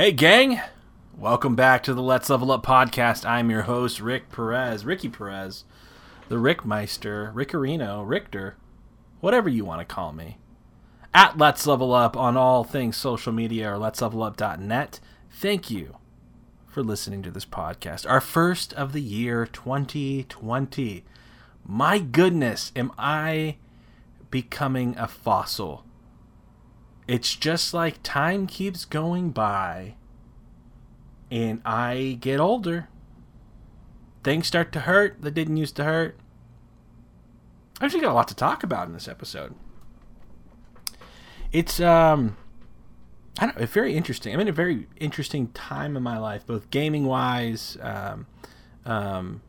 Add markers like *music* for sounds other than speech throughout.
Hey, gang! Welcome back to the Let's Level Up podcast. I'm your host, Rick Perez, Ricky Perez, the Rickmeister, Rickerino, Richter, whatever you want to call me. At Let's Level Up on all things social media or Let's Level let'slevelup.net. Thank you for listening to this podcast. Our first of the year 2020. My goodness, am I becoming a fossil? It's just like time keeps going by and I get older. Things start to hurt that didn't used to hurt. I actually got a lot to talk about in this episode. It's um I don't know, it's very interesting. I'm in a very interesting time in my life, both gaming wise, um, um,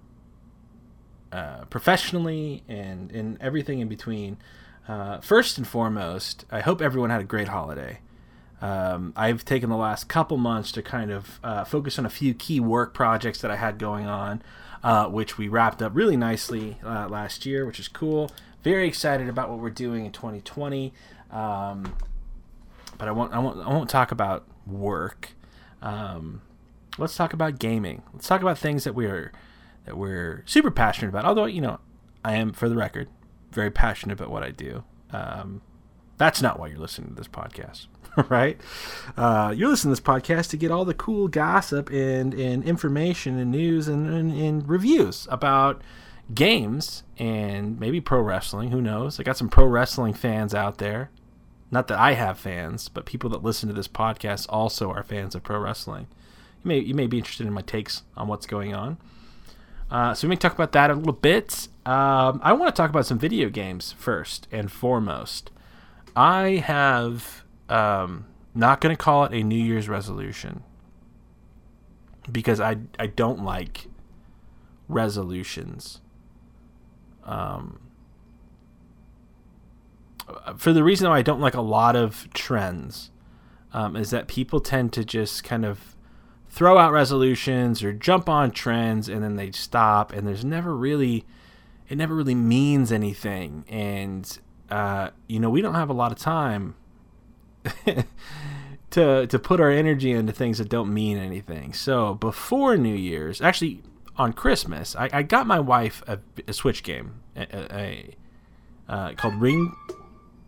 uh, professionally, and, and everything in between. Uh, first and foremost, I hope everyone had a great holiday. Um, I've taken the last couple months to kind of uh, focus on a few key work projects that I had going on, uh, which we wrapped up really nicely uh, last year, which is cool. Very excited about what we're doing in 2020. Um, but I won't, I won't, I won't talk about work. Um, let's talk about gaming. Let's talk about things that we're that we're super passionate about. Although you know, I am, for the record, very passionate about what I do. Um, that's not why you're listening to this podcast, *laughs* right? Uh, you're listening to this podcast to get all the cool gossip and, and information and news and, and, and reviews about games and maybe pro wrestling. Who knows? I got some pro wrestling fans out there. Not that I have fans, but people that listen to this podcast also are fans of pro wrestling. You may you may be interested in my takes on what's going on. Uh, so we may talk about that a little bit. Um, I want to talk about some video games first and foremost. I have um, not going to call it a New Year's resolution because I I don't like resolutions. Um, for the reason why I don't like a lot of trends, um, is that people tend to just kind of throw out resolutions or jump on trends and then they stop and there's never really it never really means anything and uh, you know we don't have a lot of time *laughs* to to put our energy into things that don't mean anything so before new year's actually on christmas i, I got my wife a, a switch game a, a, uh, called ring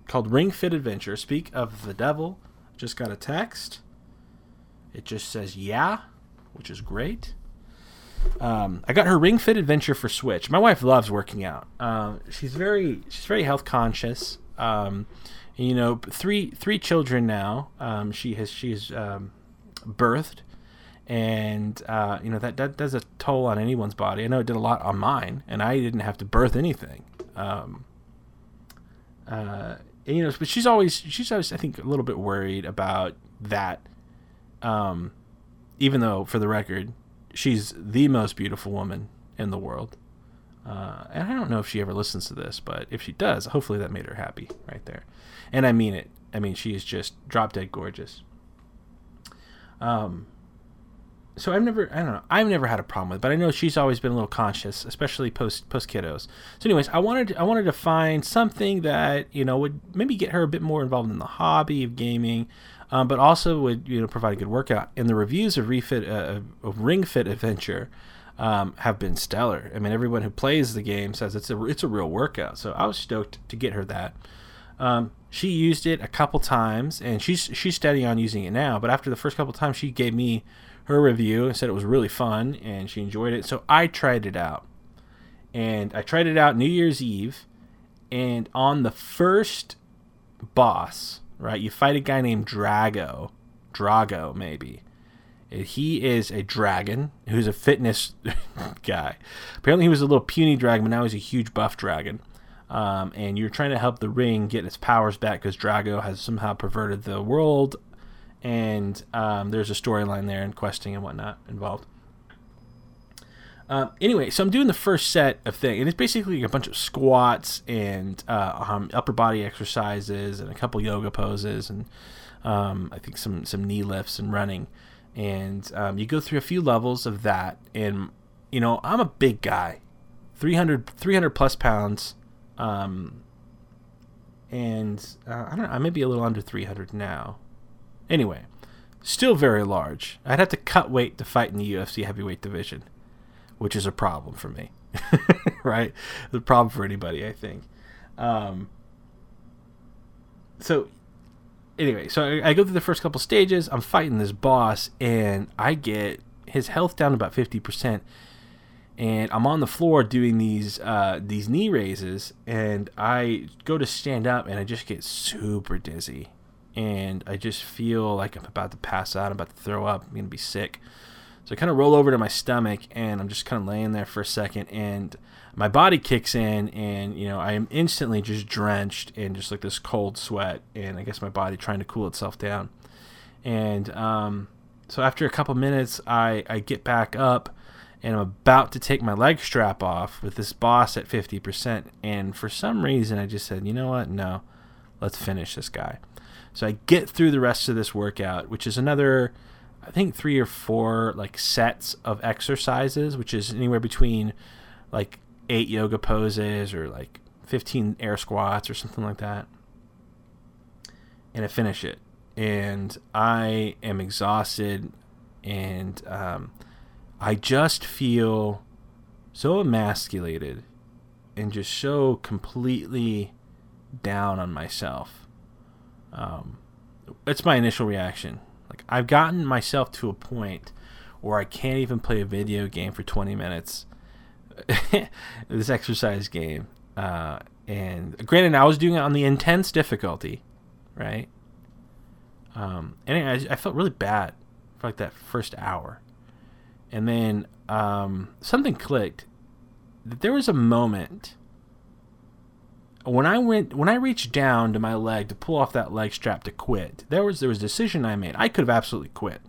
called ring fit adventure speak of the devil just got a text it just says yeah, which is great. Um, I got her Ring Fit Adventure for Switch. My wife loves working out. Uh, she's very she's very health conscious. Um, you know, three three children now. Um, she has she's um, birthed, and uh, you know that that does a toll on anyone's body. I know it did a lot on mine, and I didn't have to birth anything. Um, uh, and, you know, but she's always she's always I think a little bit worried about that um, even though, for the record, she's the most beautiful woman in the world. Uh, and I don't know if she ever listens to this, but if she does, hopefully that made her happy right there. And I mean it. I mean, she is just drop dead gorgeous. Um, so I've never, I don't know, I've never had a problem with, it, but I know she's always been a little conscious, especially post post kiddos. So, anyways, I wanted to, I wanted to find something that you know would maybe get her a bit more involved in the hobby of gaming, um, but also would you know provide a good workout. And the reviews of Refit uh, of Ring Fit Adventure um, have been stellar. I mean, everyone who plays the game says it's a it's a real workout. So I was stoked to get her that. Um, she used it a couple times, and she's she's steady on using it now. But after the first couple times, she gave me her review and said it was really fun and she enjoyed it. So I tried it out, and I tried it out New Year's Eve, and on the first boss right? You fight a guy named Dragaux, Dragaux maybe. He is a dragon who's a fitness *laughs* guy. Apparently, he was a little puny dragon, but now he's a huge buff dragon. Um, and you're trying to help the ring get its powers back because Dragaux has somehow perverted the world. And um, there's a storyline there and questing and whatnot involved. Um, anyway, so I'm doing the first set of things, and it's basically a bunch of squats and uh, um, upper body exercises and a couple yoga poses and um, I think some some knee lifts and running. And um, you go through a few levels of that, and you know I'm a big guy, 300 300 plus pounds, um, and uh, I don't know, I may be a little under 300 now. Anyway, still very large. I'd have to cut weight to fight in the UFC heavyweight division, which is a problem for me, *laughs* right? The problem for anybody, I think. Um, so, anyway, so I, I go through the first couple stages. I'm fighting this boss, and I get his health down about fifty percent and I'm on the floor doing these uh, these knee raises, and I go to stand up, and I just get super dizzy, and I just feel like I'm about to pass out, I'm about to throw up, I'm gonna be sick. So I kind of roll over to my stomach, and I'm just kind of laying there for a second, and my body kicks in, and you know I am instantly just drenched in just like this cold sweat, and I guess my body trying to cool itself down, and um, so after a couple minutes, I I get back up and I'm about to take my leg strap off with this boss at 50%. And for some reason, I just said, you know what? No, let's finish this guy. So I get through the rest of this workout, which is another, I think, three or four like sets of exercises, which is anywhere between like eight yoga poses or like 15 air squats or something like that. And I finish it. And I am exhausted. And, um, I just feel so emasculated and just so completely down on myself. Um, it's my initial reaction. Like I've gotten myself to a point where I can't even play a video game for 20 minutes. *laughs* this exercise game, uh, and granted, I was doing it on the intense difficulty, right? Um, and I, I felt really bad for like that first hour and then um, something clicked. There was a moment when I went when I reached down to my leg to pull off that leg strap to quit. There was there was a decision I made. I could have absolutely quit,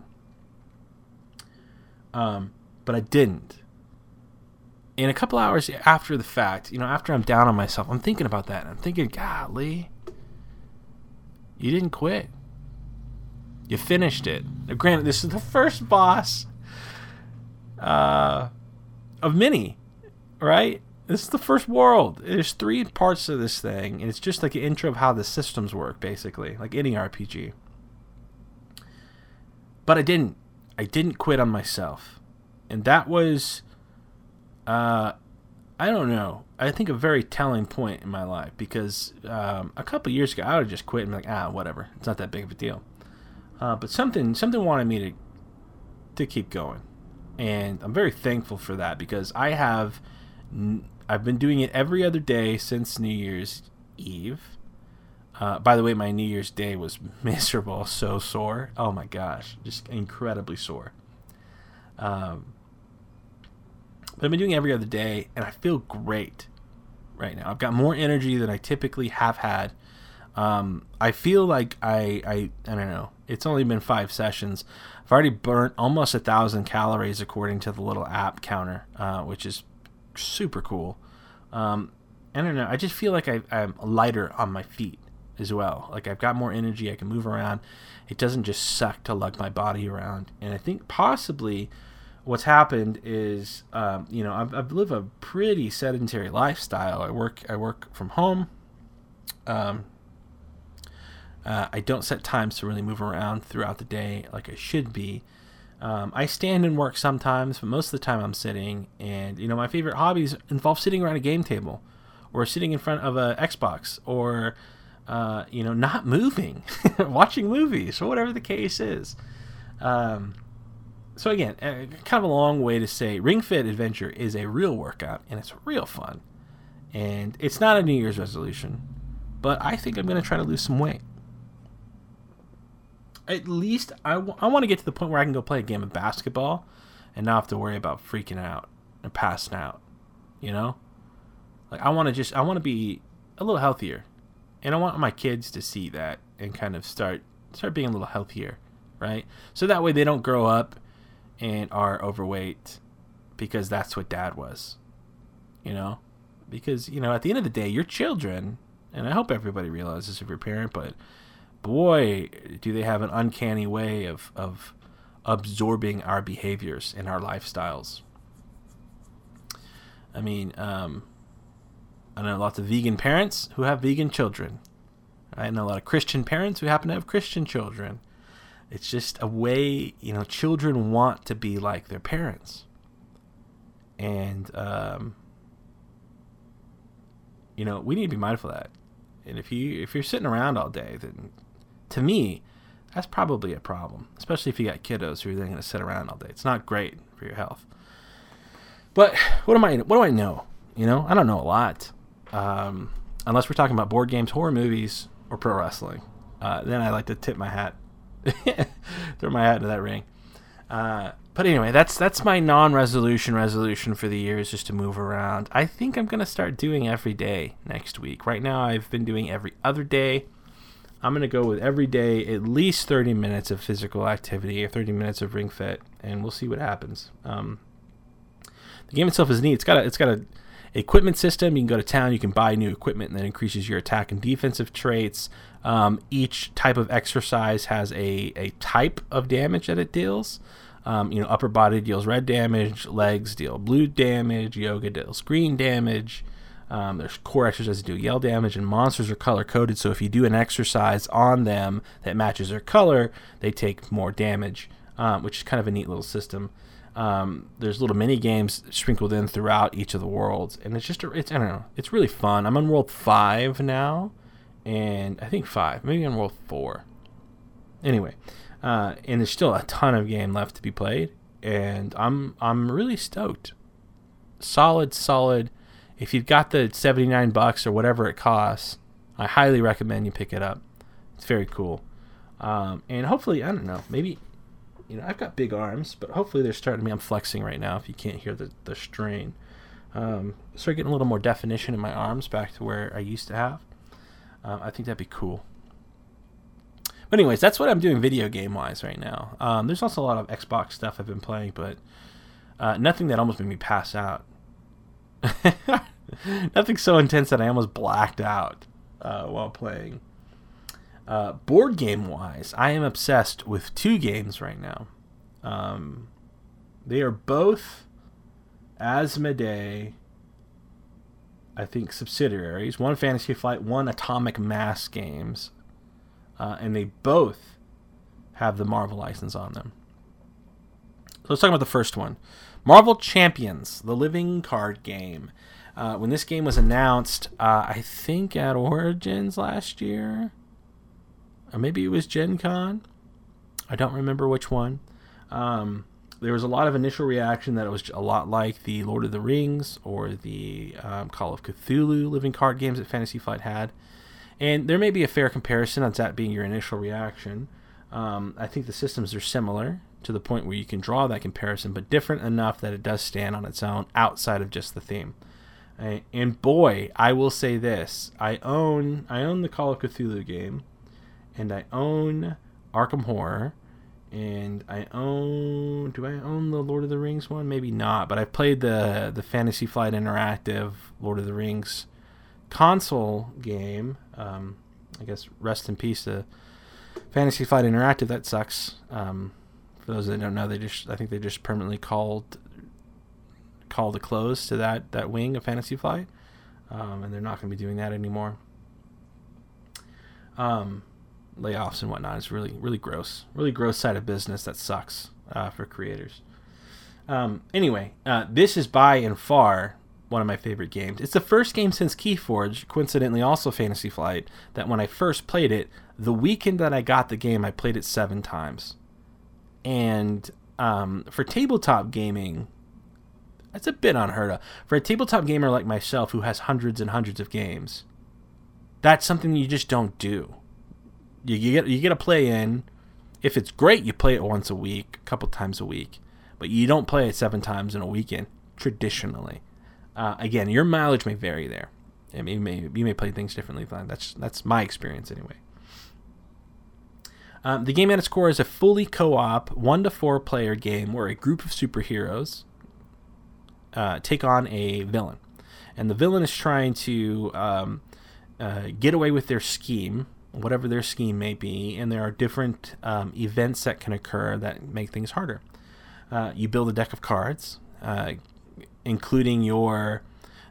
um, but I didn't. In a couple hours after the fact, you know, after I'm down on myself, I'm thinking about that. I'm thinking, golly, you didn't quit. You finished it. Now, granted, this is the first boss uh, of many, right? This is the first world. There's three parts of this thing, and it's just like an intro of how the systems work, basically, like any RPG. But I didn't. I didn't quit on myself, and that was, uh, I don't know. I think a very telling point in my life because um, a couple years ago I would have just quit and be like, ah, whatever. It's not that big of a deal. Uh, but something something wanted me to to keep going and I'm very thankful for that because I have I've been doing it every other day since New Year's Eve. Uh, by the way, my New Year's Day was *laughs* miserable, so sore. Oh my gosh, just incredibly sore. Um, but I've been doing every other day, and I feel great right now. I've got more energy than I typically have had. Um, I feel like I, I I don't know. It's only been five sessions, I've already burnt almost a thousand calories according to the little app counter, uh, which is super cool. Um, I don't know. I just feel like I, I'm lighter on my feet as well. Like I've got more energy. I can move around. It doesn't just suck to lug my body around. And I think possibly what's happened is, um, you know, I've, I've lived a pretty sedentary lifestyle. I work I work from home. Um, uh, I don't set times to really move around throughout the day like I should be. Um, I stand and work sometimes, but most of the time I'm sitting. And you know, my favorite hobbies involve sitting around a game table, or sitting in front of a Xbox, or uh, you know, not moving, *laughs* watching movies, or whatever the case is. Um, so again, uh, kind of a long way to say Ring Fit Adventure is a real workout and it's real fun. And it's not a New Year's resolution, but I think I'm going to try to lose some weight at least I, w- I want to get to the point where I can go play a game of basketball and not have to worry about freaking out and passing out. You know, like I want to just I want to be a little healthier, and I want my kids to see that and kind of start start being a little healthier, right? So that way they don't grow up and are overweight because that's what dad was. You know, because you know at the end of the day, your children, and I hope everybody realizes if you're a parent, but boy, do they have an uncanny way of, of absorbing our behaviors and our lifestyles. I mean, um, I know lots of vegan parents who have vegan children. I know a lot of Christian parents who happen to have Christian children. It's just a way, you know, children want to be like their parents. And, um, you know, we need to be mindful of that. And if you if you're sitting around all day, then to me, that's probably a problem, especially if you got kiddos who are then going to sit around all day. It's not great for your health. But what am I? What do I know? You know, I don't know a lot, um, unless we're talking about board games, horror movies, or pro wrestling. Uh, then I like to tip my hat, *laughs* throw my hat into that ring. Uh, but anyway, that's that's my non-resolution resolution for the year is just to move around. I think I'm gonna start doing every day next week. Right now, I've been doing every other day. I'm gonna go with every day at least 30 minutes of physical activity or 30 minutes of ring fit, and we'll see what happens. Um, the game itself is neat. It's got a it's got a equipment system. You can go to town, you can buy new equipment, and that increases your attack and defensive traits. Um, each type of exercise has a, a type of damage that it deals. Um, you know, upper body deals red damage, legs deal blue damage, yoga deals green damage. Um, there's core exercises that do yell damage, and monsters are color coded. So if you do an exercise on them that matches their color, they take more damage, um, which is kind of a neat little system. Um, there's little mini games sprinkled in throughout each of the worlds, and it's just a, it's I don't know, it's really fun. I'm on world five now, and I think five, maybe on world four. Anyway, uh, and there's still a ton of game left to be played, and I'm I'm really stoked. Solid, solid. If you've got the 79 bucks or whatever it costs, I highly recommend you pick it up. It's very cool, um, and hopefully I don't know maybe you know, I've got big arms, but hopefully they're starting to me. I'm flexing right now. If you can't hear the the strain, um, start getting a little more definition in my arms back to where I used to have. Uh, I think that'd be cool. But anyways, that's what I'm doing video game wise right now. Um, there's also a lot of Xbox stuff I've been playing, but uh, nothing that almost made me pass out. *laughs* nothing so intense that I almost blacked out uh, while playing. Uh, board game wise, I am obsessed with two games right now. Um, they are both Asmodee, I think, subsidiaries. One Fantasy Flight, one Atomic Mass Games. Uh, and they both have the Marvel license on them. So let's talk about the first one Marvel Champions, the living card game. Uh, when this game was announced, uh, I think at Origins last year, or maybe it was Gen Con. I don't remember which one. Um, there was a lot of initial reaction that it was a lot like the Lord of the Rings or the um, Call of Cthulhu living card games that Fantasy Flight had. And there may be a fair comparison on that being your initial reaction. Um, I think the systems are similar to the point where you can draw that comparison, but different enough that it does stand on its own outside of just the theme. And boy, I will say this: I own I own the Call of Cthulhu game and I own Arkham Horror, and I own. Do I own the Lord of the Rings one? Maybe not, but I've played the the Fantasy Flight Interactive Lord of the Rings console game. Um, I guess rest in peace to Fantasy Flight Interactive. That sucks. Um, for those that don't know, they just I think they just permanently called called a close to that that wing of Fantasy Flight, um, and they're not going to be doing that anymore. Um, layoffs and whatnot is really really gross. Really gross side of business that sucks uh, for creators. Um, anyway, uh, this is by and far one of my favorite games. It's the first game since Keyforge, coincidentally also Fantasy Flight, that when I first played it, the weekend that I got the game, I played it seven times. And um, for tabletop gaming, that's a bit unheard of. For a tabletop gamer like myself who has hundreds and hundreds of games, that's something you just don't do you, get you get a play in. If it's great, you play it once a week, a couple times a week, but you don't play it seven times in a weekend traditionally. Uh, again, your mileage may vary there. I mean, you may you may play things differently. That's that's my experience anyway. Um, the game at its core is a fully co-op, one to four player game where a group of superheroes uh, take on a villain, and the villain is trying to um, uh, get away with their scheme whatever their scheme may be, and there are different um, events that can occur that make things harder. Uh, you build a deck of cards, uh, including your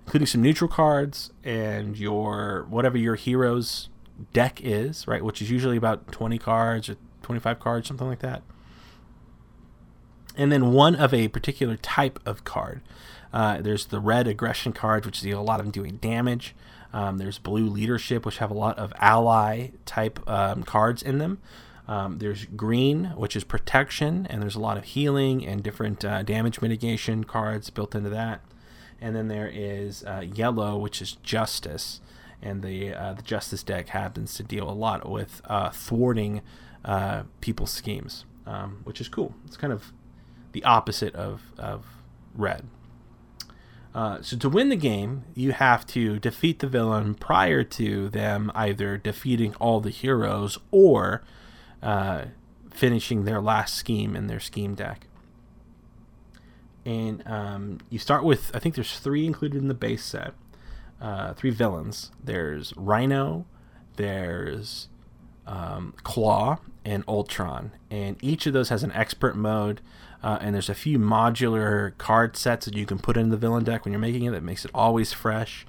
including some neutral cards and your whatever your hero's deck is, right, which is usually about 20 cards or 25 cards, something like that. And then one of a particular type of card. Uh, there's the red aggression cards, which deal a lot of doing damage. Um, there's blue leadership, which have a lot of ally type um, cards in them. Um, there's green, which is protection, and there's a lot of healing and different uh, damage mitigation cards built into that. And then there is uh, yellow, which is justice, and the uh, the justice deck happens to deal a lot with uh, thwarting uh, people's schemes, um, which is cool. It's kind of the opposite of of red. Uh, so to win the game, you have to defeat the villain prior to them either defeating all the heroes or uh, finishing their last scheme in their scheme deck. And um, you start with, I think there's three included in the base set, uh, three villains. There's Rhino, there's um, Klaw, and Ultron. And each of those has an expert mode. Uh, and there's a few modular card sets that you can put in the villain deck when you're making it that makes it always fresh.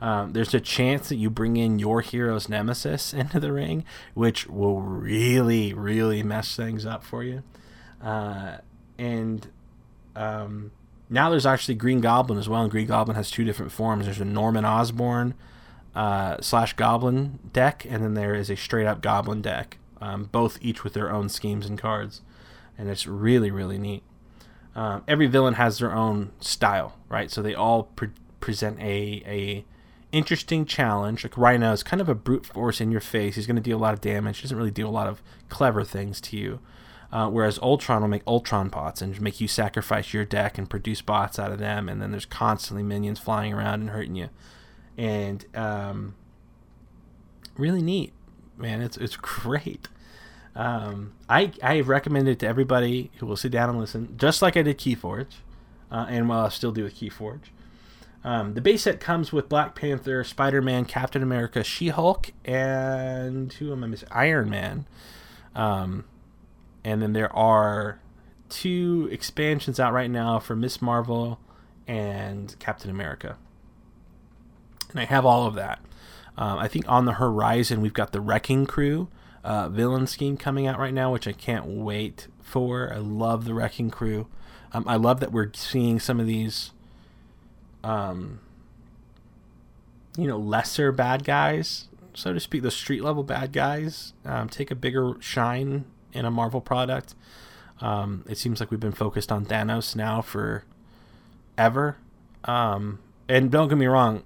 Um, there's a chance that you bring in your hero's nemesis *laughs* into the ring, which will really, really mess things up for you. Uh, and um, now there's actually Green Goblin as well, and Green Goblin has two different forms. There's a Norman Osborn uh, slash Goblin deck, and then there is a straight up Goblin deck, um, both each with their own schemes and cards, and it's really, really neat. Um, every villain has their own style, right? So they all pre- present a a interesting challenge. Like Rhino is kind of a brute force in your face. He's going to deal a lot of damage. He doesn't really do a lot of clever things to you. Uh, whereas Ultron will make Ultron bots and make you sacrifice your deck and produce bots out of them. And then there's constantly minions flying around and hurting you. And um, really neat, man. It's it's *laughs* great. Um, I I recommend it to everybody who will sit down and listen, just like I did Keyforge, uh, and while I still do with Keyforge. Um, the base set comes with Black Panther, Spider Man, Captain America, She Hulk, and who am I missing? Iron Man. Um, and then there are two expansions out right now for Miss Marvel and Captain America. And I have all of that. Um, I think on the horizon we've got the Wrecking Crew uh, villain scheme coming out right now, which I can't wait for. I love the Wrecking Crew. Um, I love that we're seeing some of these um, you know, lesser bad guys, so to speak, the street level bad guys, um, take a bigger shine in a Marvel product. Um, it seems like we've been focused on Thanos now for ever. Um, and don't get me wrong,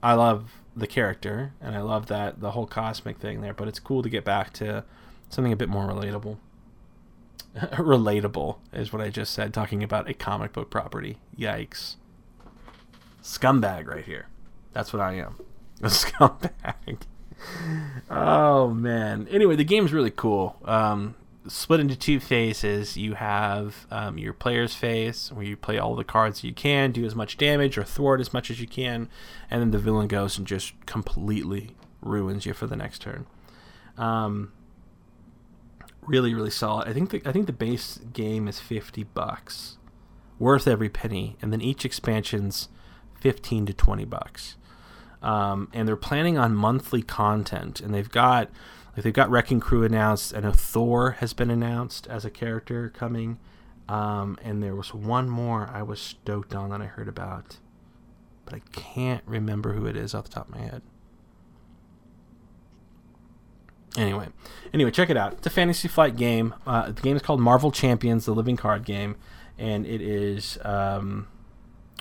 I love the character and I love that the whole cosmic thing there, but it's cool to get back to something a bit more relatable. *laughs* relatable is what I just said, talking about a comic book property. Yikes scumbag right here. That's what I am. *laughs* A scumbag. *laughs* oh man. Anyway, the game's really cool. Um, split into two phases. You have um, your player's phase where you play all the cards you can, do as much damage or thwart as much as you can, and then the villain goes and just completely ruins you for the next turn. Um, really, really solid. I think the I think the base game is fifty bucks, worth every penny, and then each expansion's 15 to 20 bucks. Um, and they're planning on monthly content, and they've got like they've got Wrecking Crew announced. I know Thor has been announced as a character coming, um, and there was one more I was stoked on that I heard about, but I can't remember who it is off the top of my head. Anyway, anyway, check it out. It's a Fantasy Flight game. Uh, the game is called Marvel Champions: The Living Card Game, and it is. Um,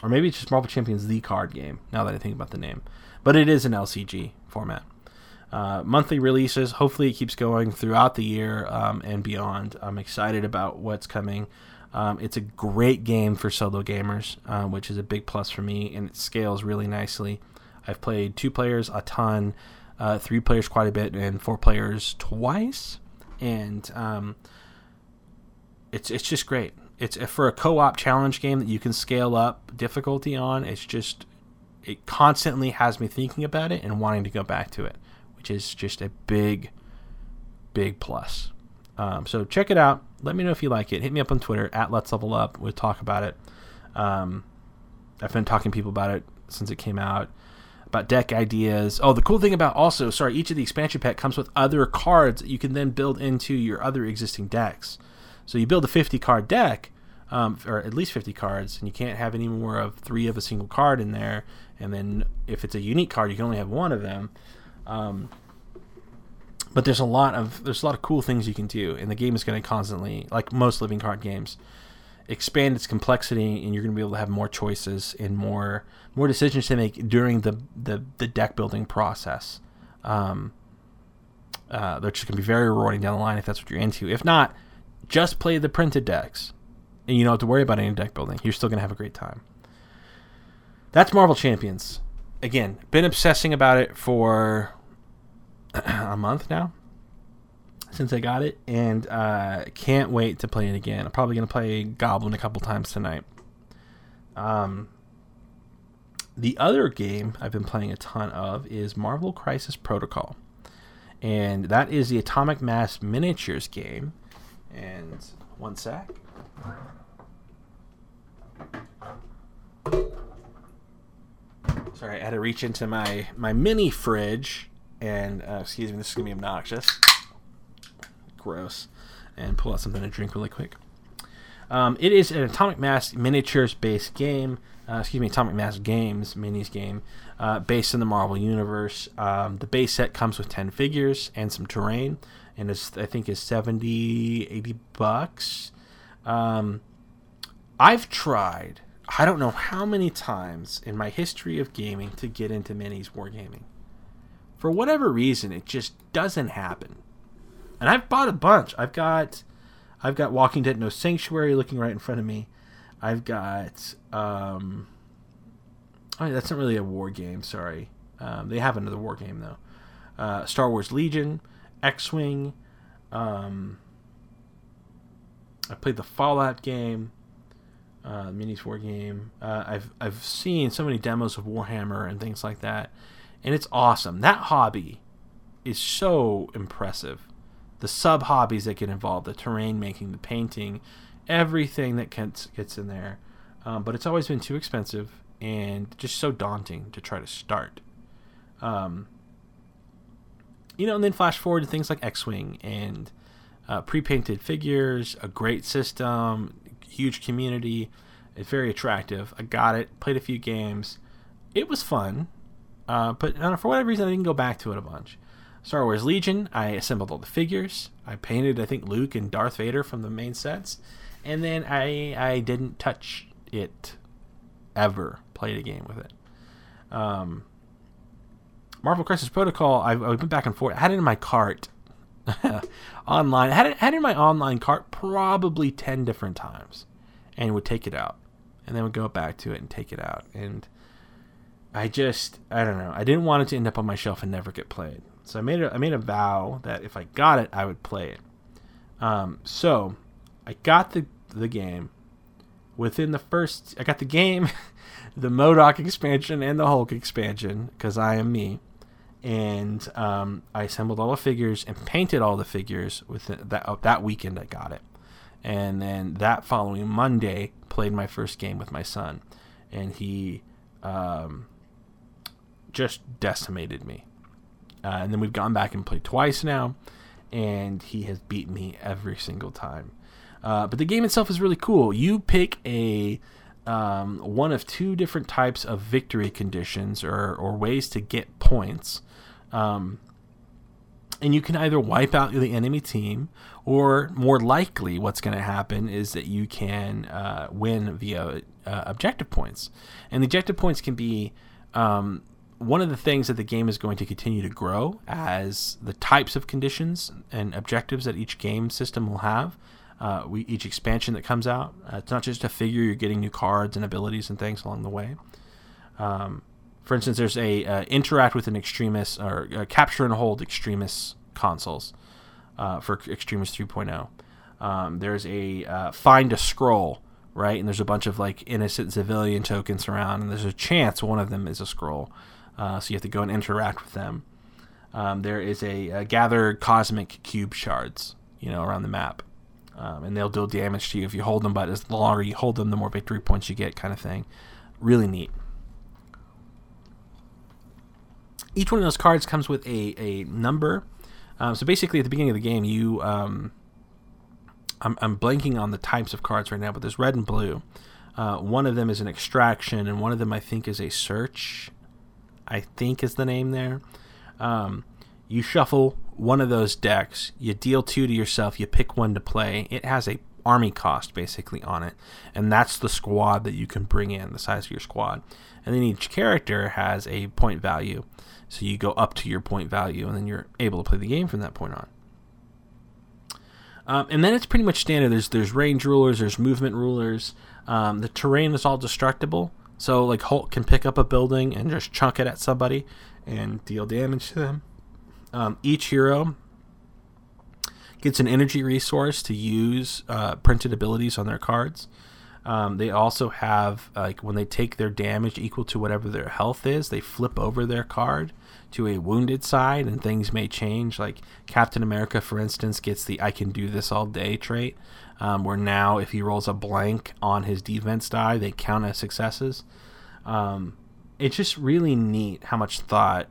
or maybe it's just Marvel Champions the card game. Now that I think about the name, but it is an LCG format. Uh, monthly releases. Hopefully, it keeps going throughout the year um, and beyond. I'm excited about what's coming. Um, it's a great game for solo gamers, uh, which is a big plus for me, and it scales really nicely. I've played two players a ton, uh, three players quite a bit, and four players twice, and um, it's it's just great it's for a co-op challenge game that you can scale up difficulty on. It's just it constantly has me thinking about it and wanting to go back to it, which is just a big, big plus. Um, so check it out. Let me know if you like it. Hit me up on Twitter at Let's Level Up. We'll talk about it. Um, I've been talking to people about it since it came out. about deck ideas. Oh, the cool thing about also, sorry, each of the expansion pack comes with other cards that you can then build into your other existing decks. So you build a 50 card deck, um, or at least 50 cards, and you can't have any more of three of a single card in there. And then if it's a unique card, you can only have one of them. Um, but there's a lot of there's a lot of cool things you can do, and the game is going to constantly, like most living card games, expand its complexity, and you're going to be able to have more choices and more more decisions to make during the the, the deck building process. Um, uh, going to be very rewarding down the line if that's what you're into. If not, just play the printed decks, and you don't have to worry about any deck building. You're still going to have a great time. That's Marvel Champions. Again, been obsessing about it for *clears throat* a month now since I got it, and uh, can't wait to play it again. I'm probably gonna play Goblin a couple times tonight. Um, the other game I've been playing a ton of is Marvel Crisis Protocol, and that is the Atomic Mass miniatures game. And one sec. Sorry, I had to reach into my my mini fridge and uh, excuse me, this is gonna be obnoxious. Gross. And pull out something to drink really quick. Um, it is an Atomic Mass miniatures based game. Uh, excuse me, Atomic Mass Games minis game uh, based in the Marvel Universe. Um, the base set comes with 10 figures and some terrain, and it's, I think is 70, 80 bucks. Um, I've tried, I don't know how many times in my history of gaming to get into minis wargaming for whatever reason, it just doesn't happen. And I've bought a bunch. I've got, I've got Walking Dead: No Sanctuary looking right in front of me. I've got, um, oh, that's not really a war game. Sorry, um, they have another war game though. Uh, Star Wars Legion, X-wing. Um, I played the Fallout game, uh, minis war game. Uh, I've I've seen so many demos of Warhammer and things like that and it's awesome. That hobby is so impressive. The sub hobbies that get involved, the terrain making, the painting, everything that gets gets in there. Um, but it's always been too expensive and just so daunting to try to start. Um, you know, and then flash forward to things like X-wing and uh, pre-painted figures, a great system, huge community. It's very attractive. I got it, played a few games. It was fun. Uh, but uh, for whatever reason, I didn't go back to it a bunch. Star Wars Legion, I assembled all the figures. I painted, I think, Luke and Darth Vader from the main sets, and then I I didn't touch it ever. Played a game with it. Um, Marvel Crisis Protocol, I, went back and forth. I had it in my cart *laughs* online. I had it, had it in my online cart probably ten different times, and would take it out, and then would go back to it and take it out, and I just I don't know. I didn't want it to end up on my shelf and never get played. So I made a I made a vow that if I got it, I would play it. Um, so I got the the game. Within the first, I got the game, *laughs* the MODOK expansion and the Hulk expansion because I am me, and um, I assembled all the figures and painted all the figures with that uh, that weekend. I got it, and then that following Monday played my first game with my son, and he um, just decimated me. Uh, and then we've gone back and played twice now, and he has beaten me every single time. Uh, but the game itself is really cool. You pick a um, one of two different types of victory conditions or, or ways to get points. Um, and you can either wipe out the enemy team, or more likely, what's going to happen is that you can uh, win via uh, objective points. And the objective points can be um, one of the things that the game is going to continue to grow as the types of conditions and objectives that each game system will have. Uh, we, each expansion that comes out, uh, it's not just a figure; you're getting new cards and abilities and things along the way. Um, for instance, there's a uh, interact with an Extremis or uh, capture and hold Extremis consoles uh, for Extremis 3.0. Um, there's a uh, find a scroll, right? And there's a bunch of like innocent civilian tokens around, and there's a chance one of them is a scroll. Uh, so you have to go and interact with them. Um, there is a, a, gather cosmic cube shards, you know, around the map, um, and they'll deal damage to you if you hold them. But as the longer you hold them, the more victory points you get, kind of thing. Really neat. each one of those cards comes with a, a number. Um, so basically, at the beginning of the game, you um, I'm, I'm blanking on the types of cards right now, but there's red and blue. Uh, one of them is an extraction, and one of them I think is a search. I think is the name there. Um, you shuffle one of those decks. You deal two to yourself. You pick one to play. It has a army cost basically on it, and that's the squad that you can bring in, the size of your squad. And then each character has a point value, so you go up to your point value, and then you're able to play the game from that point on. Um, and then it's pretty much standard. There's there's range rulers, there's movement rulers. Um, the terrain is all destructible, so like Hulk can pick up a building and just chunk it at somebody and deal damage to them. Um, each hero gets an energy resource to use uh, printed abilities on their cards. Um, they also have like when they take their damage equal to whatever their health is, they flip over their card to a wounded side, and things may change. Like Captain America, for instance, gets the "I can do this all day" trait, um, where now if he rolls a blank on his defense die, they count as successes. Um, it's just really neat how much thought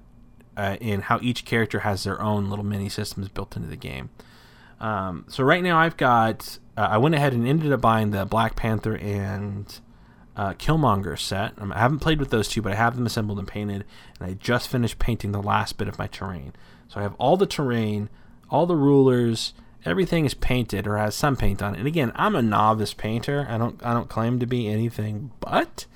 uh, in how each character has their own little mini systems built into the game. Um, so right now I've got uh, I went ahead and ended up buying the Black Panther and uh, Killmonger set. Um, I haven't played with those two, but I have them assembled and painted, and I just finished painting the last bit of my terrain. So I have all the terrain, all the rulers, everything is painted or has some paint on it. And again, I'm a novice painter. I don't I don't claim to be anything but.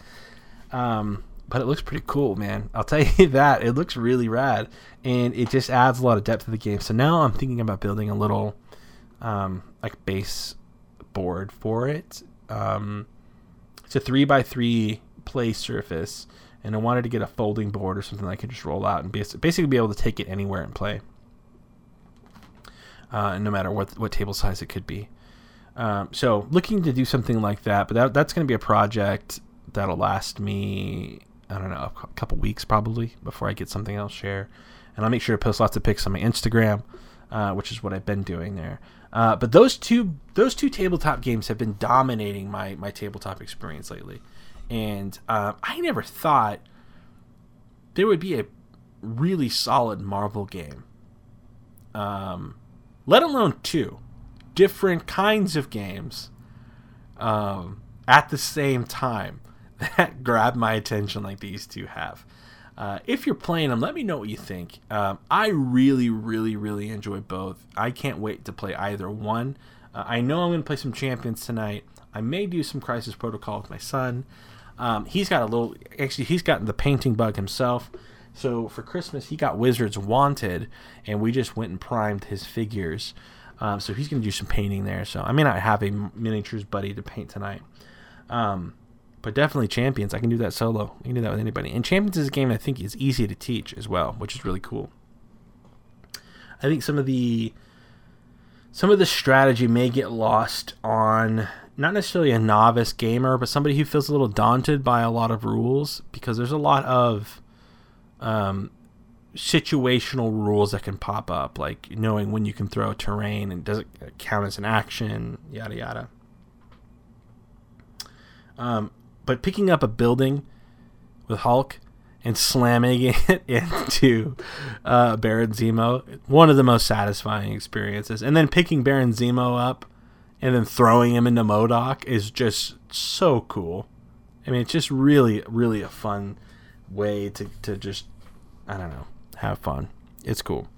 Um, but it looks pretty cool, man. I'll tell *laughs* you that it looks really rad, and it just adds a lot of depth to the game. So now I'm thinking about building a little, um, like base board for it. Um, it's a three by three play surface, and I wanted to get a folding board or something I could just roll out and basically be able to take it anywhere and play, uh, no matter what what table size it could be. Um, so looking to do something like that, but that, that's going to be a project that'll last me I don't know a couple weeks probably before I get something else share, and I'll make sure to post lots of pics on my Instagram, uh, which is what I've been doing there. Uh, but those two those two tabletop games have been dominating my my tabletop experience lately, and uh, I never thought there would be a really solid Marvel game. Um, let alone two different kinds of games um, at the same time *laughs* that grab my attention like these two have. Uh, if you're playing them, let me know what you think. Um, I really, really, really enjoy both. I can't wait to play either one. Uh, I know I'm going to play some Champions tonight. I may do some Crisis Protocol with my son. Um, he's got a little, actually, he's gotten the painting bug himself. So for Christmas, he got Wizards Wanted, and we just went and primed his figures. Um, so he's going to do some painting there. So I may not have a miniatures buddy to paint tonight. Um, but definitely Champions. I can do that solo. I can do that with anybody. And Champions is a game I think is easy to teach as well, which is really cool. I think some of the some of the strategy may get lost on not necessarily a novice gamer, but somebody who feels a little daunted by a lot of rules because there's a lot of um, situational rules that can pop up, like knowing when you can throw terrain and does it count as an action, yada yada. Um, but picking up a building with Hulk and slamming *laughs* it into uh, Baron Zemo, one of the most satisfying experiences. And then picking Baron Zemo up and then throwing him into MODOK is just so cool. I mean, it's just really, really a fun way to, to just, I don't know, have fun. It's cool.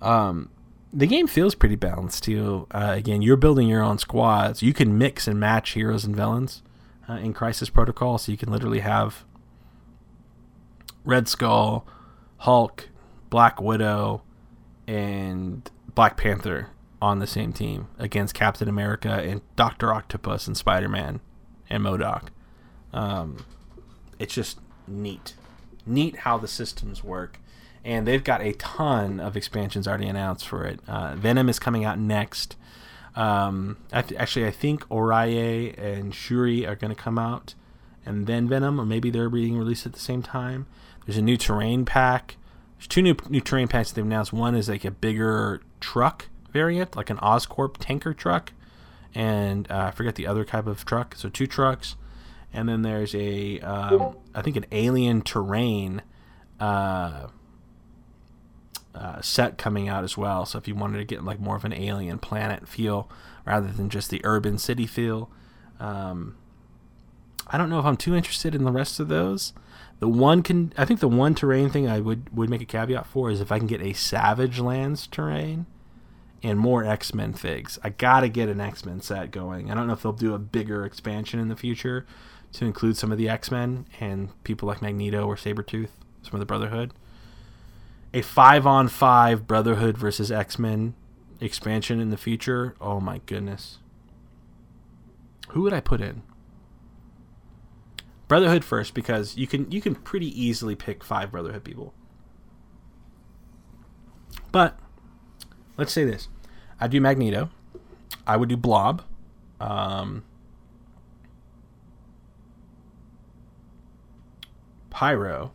Um, the game feels pretty balanced too. Uh, again, you're building your own squads. You can mix and match heroes and villains uh, in Crisis Protocol, so you can literally have Red Skull, Hulk, Black Widow, and Black Panther on the same team against Captain America and Doctor Octopus and Spider Man and MODOK. Um, it's just neat, neat how the systems work, and they've got a ton of expansions already announced for it. Uh, Venom is coming out next. Um, I th- actually, I think Okoye and Shuri are going to come out, and then Venom, or maybe they're being released at the same time. There's a new terrain pack. There's two new new terrain packs they've announced. One is like a bigger truck variant, like an Oscorp tanker truck, and uh, I forget the other type of truck. So two trucks, and then there's a um, I think an alien terrain. Uh, uh, set coming out as well. So if you wanted to get like more of an alien planet feel rather than just the urban city feel, um, I don't know if I'm too interested in the rest of those. The one can I think the one terrain thing I would would make a caveat for is if I can get a Savage Lands terrain and more X Men figs. I gotta get an X Men set going. I don't know if they'll do a bigger expansion in the future to include some of the X Men and people like Magneto or Sabretooth, some of the Brotherhood. A five on five Brotherhood versus X Men expansion in the future. Oh my goodness. Who would I put in? Brotherhood first because you can you can pretty easily pick five Brotherhood people. But let's say this: I do Magneto, I would do Blob, um, Pyro,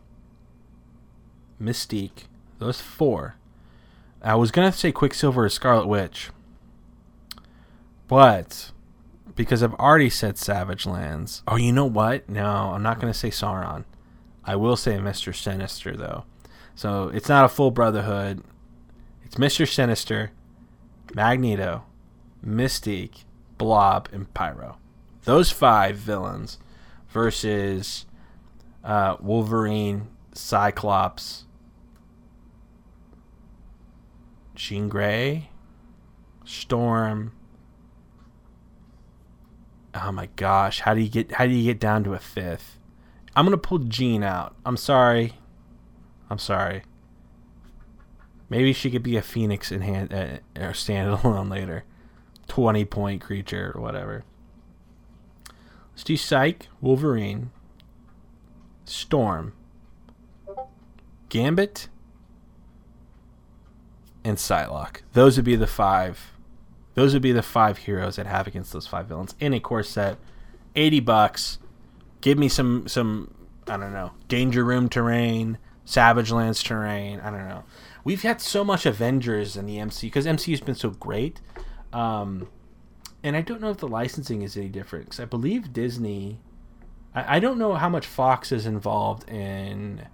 Mystique. Those four. I was gonna say Quicksilver or Scarlet Witch, but because I've already said Savage Lands. Oh, you know what? No, I'm not going to say Sauron. I will say Mr. Sinister, though. So it's not a full Brotherhood. It's Mr. Sinister, Magneto, Mystique, Blob, and Pyro. Those five villains versus uh, Wolverine, Cyclops, Jean Grey, Storm, Oh my gosh, how do you get how do you get down to a fifth? I'm gonna pull Jean out. I'm sorry. I'm sorry. Maybe she could be a phoenix in hand uh, or standalone *laughs* later. Twenty point creature or whatever. Let's do Cyke, Wolverine, Storm, Gambit, and Psylocke. Those would be the five those would be the five heroes I'd have against those five villains in a core set. Eighty bucks. Give me some some I don't know Danger Room terrain, Savage Lands terrain. I don't know. We've had so much Avengers in the MCU because MCU's been so great. Um, and I don't know if the licensing is any different because I believe Disney. I, I don't know how much Fox is involved in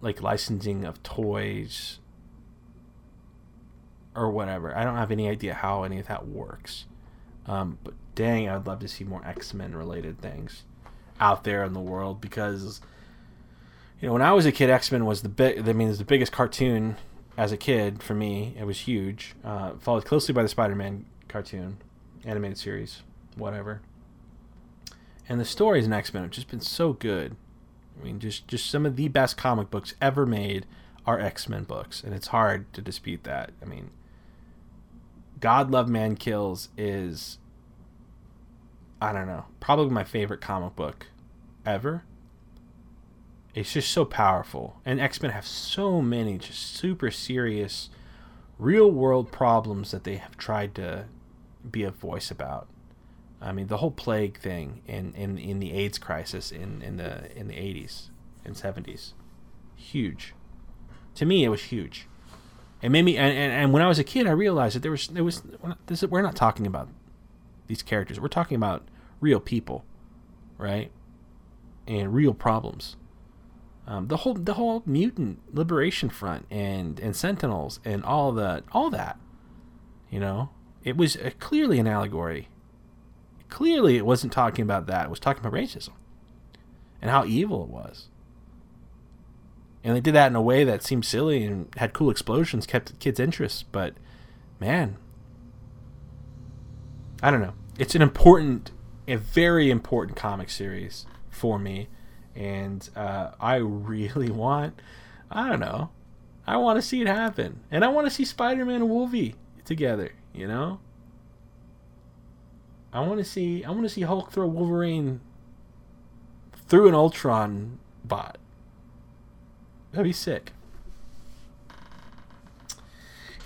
like licensing of toys or whatever. I don't have any idea how any of that works. Um, but dang, I'd love to see more X Men related things out there in the world because you know when I was a kid, X Men was the big. I mean, it was the biggest cartoon as a kid for me. It was huge. Uh, followed closely by the Spider Man cartoon, animated series, whatever. And the stories in X Men have just been so good. I mean, just just some of the best comic books ever made are X Men books, and it's hard to dispute that. I mean, God Loves Man Kills is I don't know, probably my favorite comic book ever. It's just so powerful. And X-Men have so many just super serious real world problems that they have tried to be a voice about. I mean, the whole plague thing in, in, in the AIDS crisis in, in the in the 80s and 70s. Huge. To me, it was huge. It made me, and, and, and when I was a kid, I realized that there was there was this. We're not talking about these characters. We're talking about real people, right? And real problems. Um, the whole the whole mutant liberation front and and Sentinels and all the all that, you know, it was a, clearly an allegory. Clearly, it wasn't talking about that. It was talking about racism and how evil it was and they did that in a way that seemed silly and had cool explosions, kept kids' interest. But man, I don't know. It's an important, a very important comic series for me, and uh, I really *laughs* want. I don't know. I want to see it happen, and I want to see Spider-Man and Wolvie together. You know. I want to see. I want to see Hulk throw Wolverine through an Ultron bot. That'd be sick.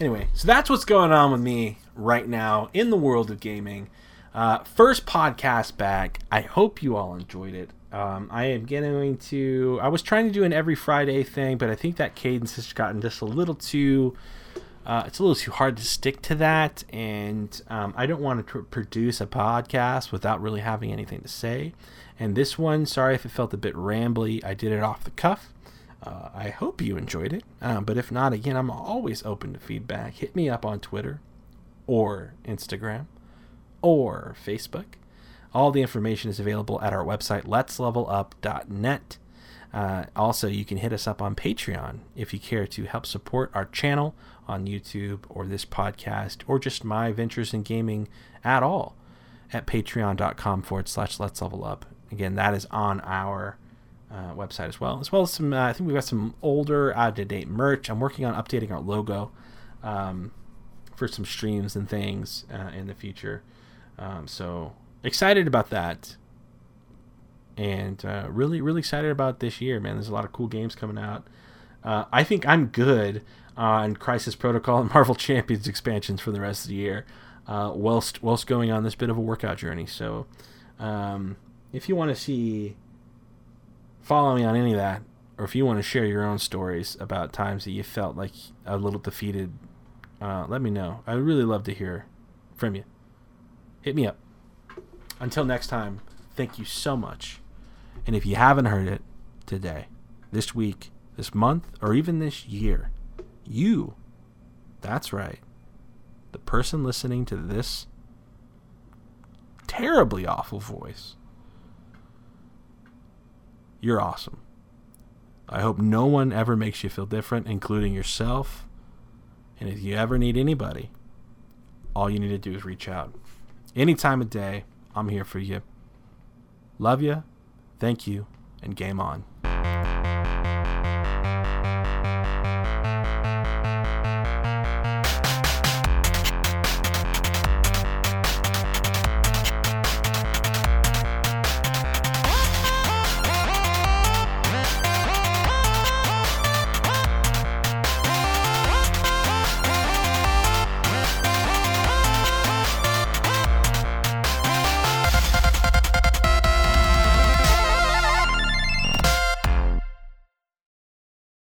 Anyway, so that's what's going on with me right now in the world of gaming. Uh, first podcast back. I hope you all enjoyed it. Um, I am going to. I was trying to do an every Friday thing, but I think that cadence has gotten just a little too. Uh, it's a little too hard to stick to that, and um, I don't want to produce a podcast without really having anything to say. And this one, sorry if it felt a bit rambly. I did it off the cuff. Uh, I hope you enjoyed it. Uh, but if not, again, I'm always open to feedback. Hit me up on Twitter or Instagram or Facebook. All the information is available at our website, letslevelup.net. Uh, also, you can hit us up on Patreon if you care to help support our channel on YouTube or this podcast or just my ventures in gaming at all at patreon.com forward slash let's level up. Again, that is on our uh, website as well, as well as some. Uh, I think we've got some older, out of date merch. I'm working on updating our logo um, for some streams and things uh, in the future. Um, so excited about that, and uh, really, really excited about this year, man. There's a lot of cool games coming out. Uh, I think I'm good on Crisis Protocol and *laughs* Marvel Champions expansions for the rest of the year, uh, whilst whilst going on this bit of a workout journey. So, um, if you want to see follow me on any of that, or if you want to share your own stories about times that you felt like a little defeated, uh, let me know. I'd really love to hear from you. Hit me up. Until next time, thank you so much. And if you haven't heard it today, this week, this month, or even this year, you, that's right, the person listening to this terribly awful voice, you're awesome. I hope no one ever makes you feel different, including yourself. And if you ever need anybody, all you need to do is reach out. Any time of day, I'm here for you. Love you, thank you, and game on.